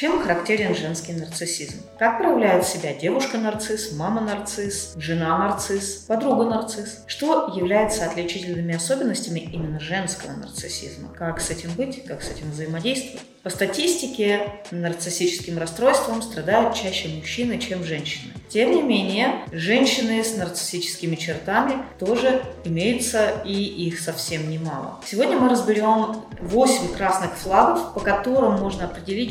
Чем характерен женский нарциссизм? Как проявляет себя девушка-нарцисс, мама-нарцисс, жена-нарцисс, подруга-нарцисс? Что является отличительными особенностями именно женского нарциссизма? Как с этим быть, как с этим взаимодействовать? По статистике, нарциссическим расстройством страдают чаще мужчины, чем женщины. Тем не менее, женщины с нарциссическими чертами тоже имеются, и их совсем немало. Сегодня мы разберем 8 красных флагов, по которым можно определить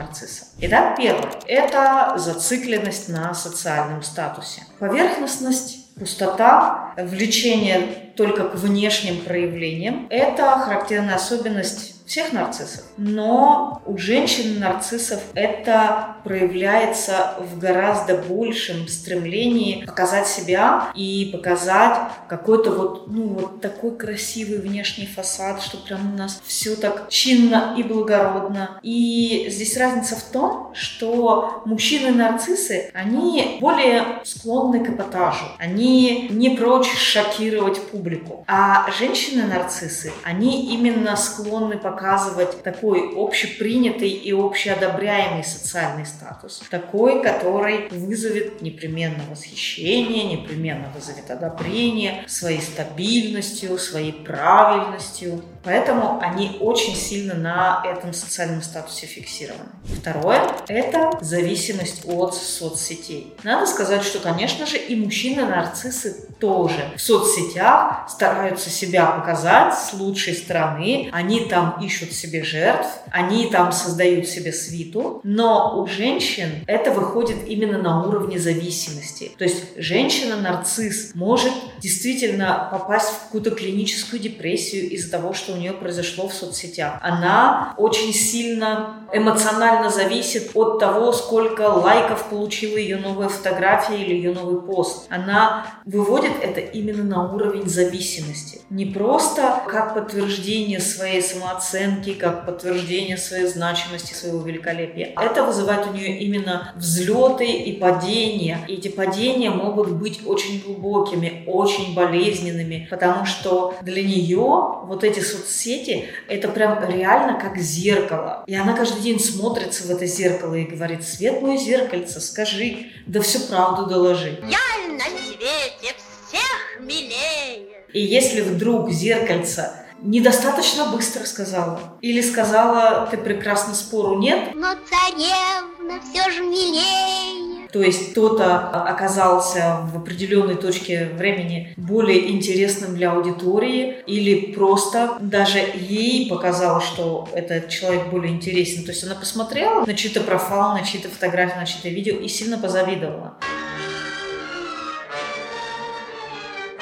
женщину-нарцисса. Итак, первое – это зацикленность на социальном статусе. Поверхностность пустота, влечение только к внешним проявлениям – это характерная особенность всех нарциссов. Но у женщин-нарциссов это проявляется в гораздо большем стремлении показать себя и показать какой-то вот, ну, вот такой красивый внешний фасад, что прям у нас все так чинно и благородно. И здесь разница в том, что мужчины-нарциссы, они более склонны к эпатажу. Они не прочь шокировать публику. А женщины-нарциссы, они именно склонны показать показывать такой общепринятый и общеодобряемый социальный статус. Такой, который вызовет непременно восхищение, непременно вызовет одобрение своей стабильностью, своей правильностью. Поэтому они очень сильно на этом социальном статусе фиксированы. Второе – это зависимость от соцсетей. Надо сказать, что, конечно же, и мужчины-нарциссы тоже в соцсетях стараются себя показать с лучшей стороны. Они там ищут себе жертв, они там создают себе свиту, но у женщин это выходит именно на уровне зависимости. То есть женщина-нарцисс может действительно попасть в какую-то клиническую депрессию из-за того, что у нее произошло в соцсетях. Она очень сильно эмоционально зависит от того, сколько лайков получила ее новая фотография или ее новый пост. Она выводит это именно на уровень зависимости. Не просто как подтверждение своей самооценки, как подтверждение своей значимости, своего великолепия. Это вызывает у нее именно взлеты и падения. И эти падения могут быть очень глубокими, очень болезненными, потому что для нее вот эти соцсети это прям реально как зеркало. И она каждый день смотрится в это зеркало и говорит, свет мой зеркальце, скажи, да всю правду доложи. Я на свете всех милее. И если вдруг зеркальце недостаточно быстро сказала. Или сказала, ты прекрасно спору нет. Но царевна все же милее. То есть кто-то оказался в определенной точке времени более интересным для аудитории или просто даже ей показалось, что этот человек более интересен. То есть она посмотрела на чей-то профайл, на чьи-то фотографии, на чьи-то видео и сильно позавидовала.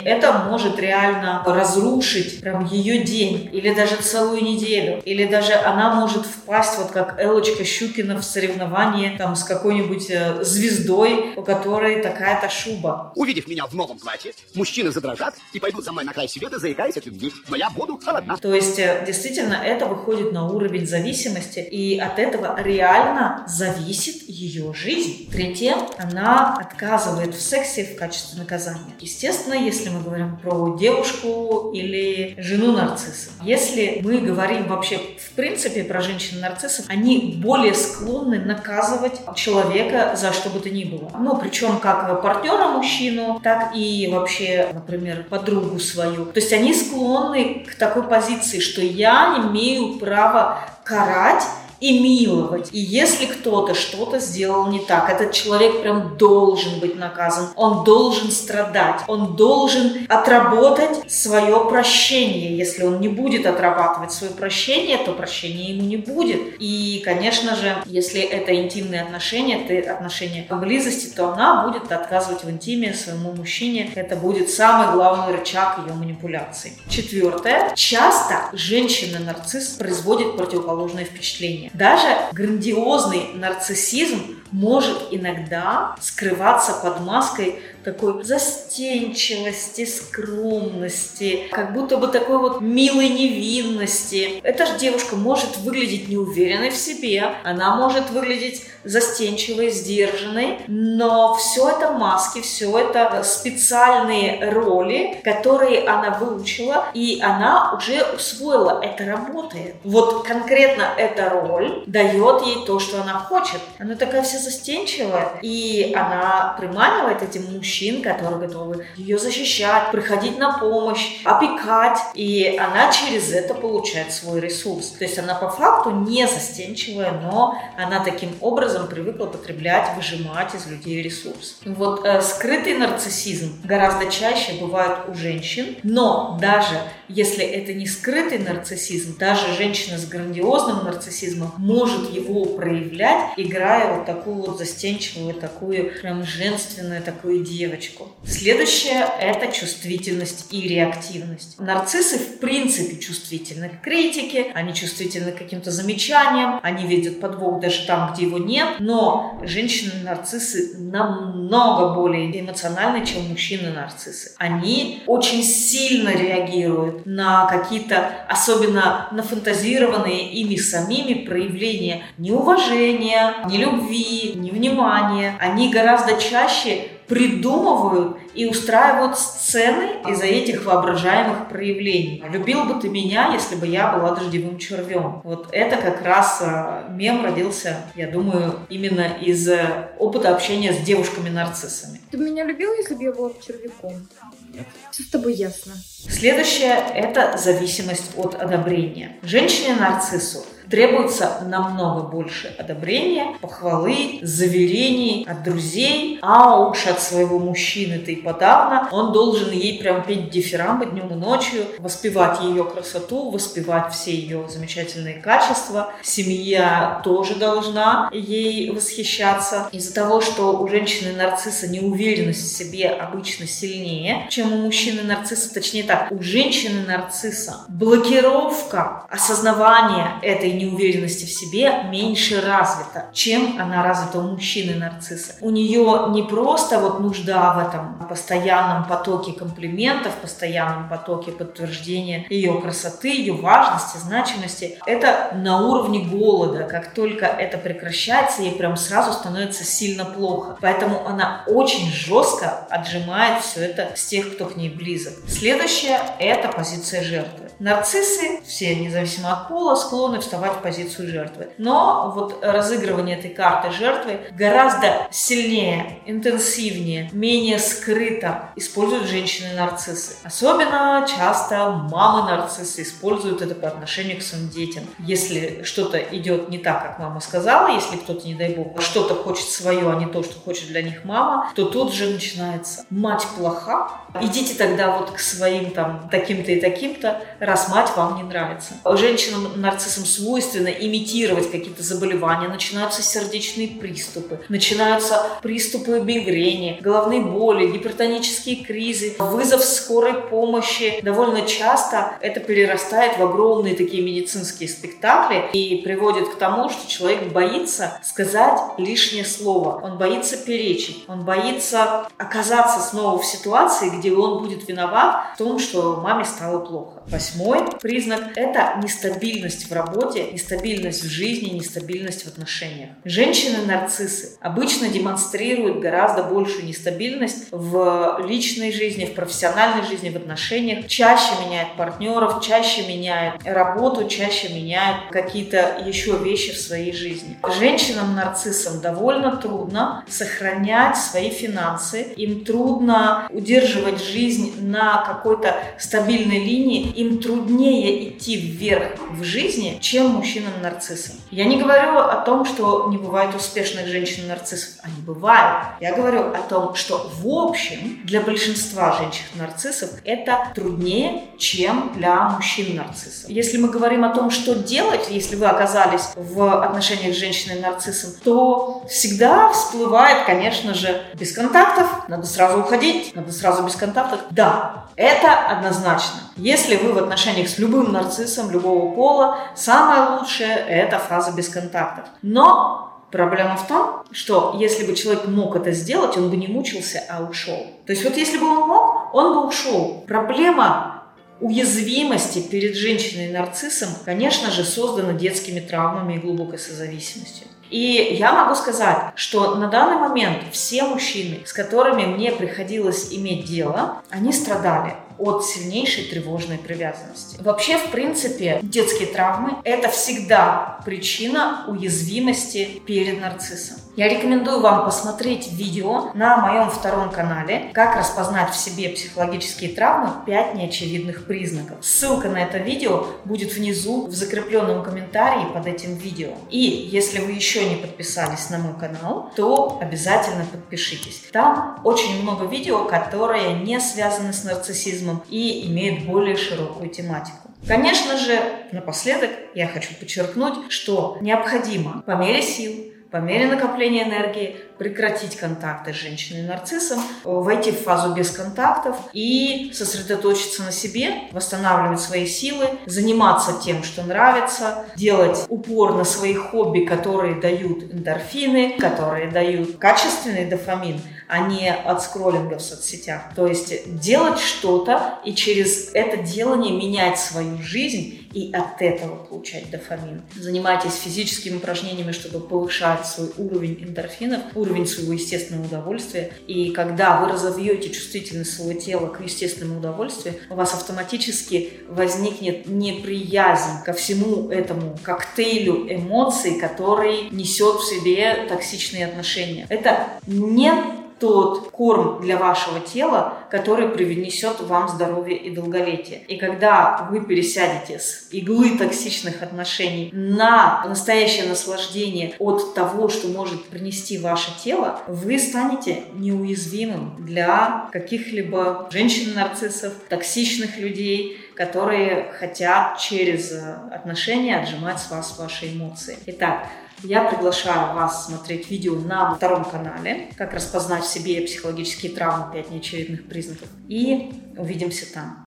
Это может реально разрушить прям ее день или даже целую неделю. Или даже она может впасть, вот как Элочка Щукина в соревнование там с какой-нибудь э, звездой, у которой такая-то шуба. Увидев меня в новом платье, мужчины задрожат и пойдут за мной на край света, заикаясь от любви. Но я буду холодна. То есть, э, действительно, это выходит на уровень зависимости, и от этого реально зависит ее жизнь. Третье, она отказывает в сексе в качестве наказания. Естественно, если если мы говорим про девушку или жену нарцисса. Если мы говорим вообще в принципе про женщин-нарциссов, они более склонны наказывать человека за что бы то ни было. Ну, причем как партнера мужчину, так и вообще, например, подругу свою. То есть они склонны к такой позиции, что я имею право карать и миловать. И если кто-то что-то сделал не так, этот человек прям должен быть наказан, он должен страдать, он должен отработать свое прощение. Если он не будет отрабатывать свое прощение, то прощения ему не будет. И, конечно же, если это интимные отношения, это отношения по близости, то она будет отказывать в интиме своему мужчине. Это будет самый главный рычаг ее манипуляции. Четвертое. Часто женщина-нарцисс производит противоположное впечатление. Даже грандиозный нарциссизм может иногда скрываться под маской такой застенчивости, скромности, как будто бы такой вот милой невинности. Эта же девушка может выглядеть неуверенной в себе, она может выглядеть застенчивой, сдержанной, но все это маски, все это специальные роли, которые она выучила, и она уже усвоила, это работает. Вот конкретно эта роль дает ей то, что она хочет. Она такая вся застенчивая, и она приманивает этих мужчин, которые готовы ее защищать, приходить на помощь, опекать, и она через это получает свой ресурс. То есть она по факту не застенчивая, но она таким образом привыкла потреблять, выжимать из людей ресурс. Вот э, скрытый нарциссизм гораздо чаще бывает у женщин, но даже если это не скрытый нарциссизм, даже женщина с грандиозным нарциссизмом может его проявлять, играя вот такую вот застенчивую, такую прям женственную такую девочку. Следующее – это чувствительность и реактивность. Нарциссы в принципе чувствительны к критике, они чувствительны к каким-то замечаниям, они видят подвох даже там, где его нет, но женщины-нарциссы намного более эмоциональны, чем мужчины-нарциссы. Они очень сильно реагируют на какие-то, особенно на фантазированные ими самими проявления неуважения, нелюбви, невнимания. Они гораздо чаще придумывают и устраивают сцены из-за этих воображаемых проявлений. Любил бы ты меня, если бы я была дождевым червем. Вот это как раз э, мем родился, я думаю, именно из э, опыта общения с девушками-нарциссами. Ты бы меня любил, если бы я была червяком? Нет. Все с тобой ясно. Следующее – это зависимость от одобрения. Женщине-нарциссу требуется намного больше одобрения, похвалы, заверений от друзей, а уж от своего мужчины-то и подавно. Он должен ей прям петь дифирамбы днем и ночью, воспевать ее красоту, воспевать все ее замечательные качества. Семья тоже должна ей восхищаться. Из-за того, что у женщины-нарцисса неуверенность в себе обычно сильнее, чем у мужчины-нарцисса, точнее так, у женщины-нарцисса блокировка осознавания этой неуверенности в себе меньше развита, чем она развита у мужчины-нарцисса. У нее не просто вот нужда в этом постоянном потоке комплиментов, постоянном потоке подтверждения ее красоты, ее важности, значимости. Это на уровне голода. Как только это прекращается, ей прям сразу становится сильно плохо. Поэтому она очень жестко отжимает все это с тех, кто к ней близок. Следующее – это позиция жертвы. Нарциссы, все независимо от пола, склонны вставать в позицию жертвы. Но вот разыгрывание этой карты жертвы гораздо сильнее, интенсивнее, менее скрыто используют женщины-нарциссы. Особенно часто мамы-нарциссы используют это по отношению к своим детям. Если что-то идет не так, как мама сказала, если кто-то, не дай бог, что-то хочет свое, а не то, что хочет для них мама, то тут же начинается «мать плоха, идите тогда вот к своим там таким-то и таким-то, раз мать вам не нравится». Женщинам-нарциссам свойственно имитировать какие-то заболевания, начинаются сердечные приступы, начинаются приступы мигрени, головные боли, гипертонические кризы, вызов скорой помощи. Довольно часто это перерастает в огромные такие медицинские спектакли и приводит к тому, что человек боится сказать лишнее слово, он боится перечить, он боится оказаться снова в ситуации, где он будет виноват в том, что маме стало плохо. Восьмой признак – это нестабильность в работе, нестабильность в жизни, нестабильность в отношениях. Женщины-нарциссы обычно демонстрируют гораздо большую нестабильность в личной жизни, в профессиональной жизни, в отношениях. Чаще меняют партнеров, чаще меняют работу, чаще меняют какие-то еще вещи в своей жизни. Женщинам-нарциссам довольно трудно сохранять свои финансы, им трудно удерживать жизнь на какой-то стабильной линии, им труднее идти вверх в жизни, чем мужчинам-нарциссам. Я не говорю о том, что не бывает успешных женщин-нарциссов. Они бывают. Я говорю о том, что в общем для большинства женщин-нарциссов это труднее, чем для мужчин-нарциссов. Если мы говорим о том, что делать, если вы оказались в отношениях с женщиной-нарциссом, то всегда всплывает, конечно же, без контактов, надо сразу уходить, надо сразу без контактов. Да, это однозначно. Если вы в отношениях с любым нарциссом любого пола, самое лучшее – это фаза без контактов. Но Проблема в том, что если бы человек мог это сделать, он бы не мучился, а ушел. То есть вот если бы он мог, он бы ушел. Проблема уязвимости перед женщиной-нарциссом, конечно же, создана детскими травмами и глубокой созависимостью. И я могу сказать, что на данный момент все мужчины, с которыми мне приходилось иметь дело, они страдали от сильнейшей тревожной привязанности. Вообще, в принципе, детские травмы – это всегда причина уязвимости перед нарциссом. Я рекомендую вам посмотреть видео на моем втором канале «Как распознать в себе психологические травмы. 5 неочевидных признаков». Ссылка на это видео будет внизу в закрепленном комментарии под этим видео. И если вы еще не подписались на мой канал, то обязательно подпишитесь. Там очень много видео, которые не связаны с нарциссизмом и имеют более широкую тематику. Конечно же, напоследок я хочу подчеркнуть, что необходимо по мере сил по мере накопления энергии прекратить контакты с женщиной-нарциссом, войти в фазу без контактов и сосредоточиться на себе, восстанавливать свои силы, заниматься тем, что нравится, делать упор на свои хобби, которые дают эндорфины, которые дают качественный дофамин, а не от скроллинга в соцсетях. То есть делать что-то и через это делание менять свою жизнь и от этого получать дофамин. Занимайтесь физическими упражнениями, чтобы повышать свой уровень эндорфинов, уровень своего естественного удовольствия. И когда вы разовьете чувствительность своего тела к естественному удовольствию, у вас автоматически возникнет неприязнь ко всему этому коктейлю эмоций, который несет в себе токсичные отношения. Это не тот корм для вашего тела, который принесет вам здоровье и долголетие. И когда вы пересядете с иглы токсичных отношений на настоящее наслаждение от того, что может принести ваше тело, вы станете неуязвимым для каких-либо женщин-нарциссов, токсичных людей, которые хотят через отношения отжимать с вас ваши эмоции. Итак, я приглашаю вас смотреть видео на втором канале, как распознать в себе психологические травмы, 5 неочевидных признаков. И увидимся там.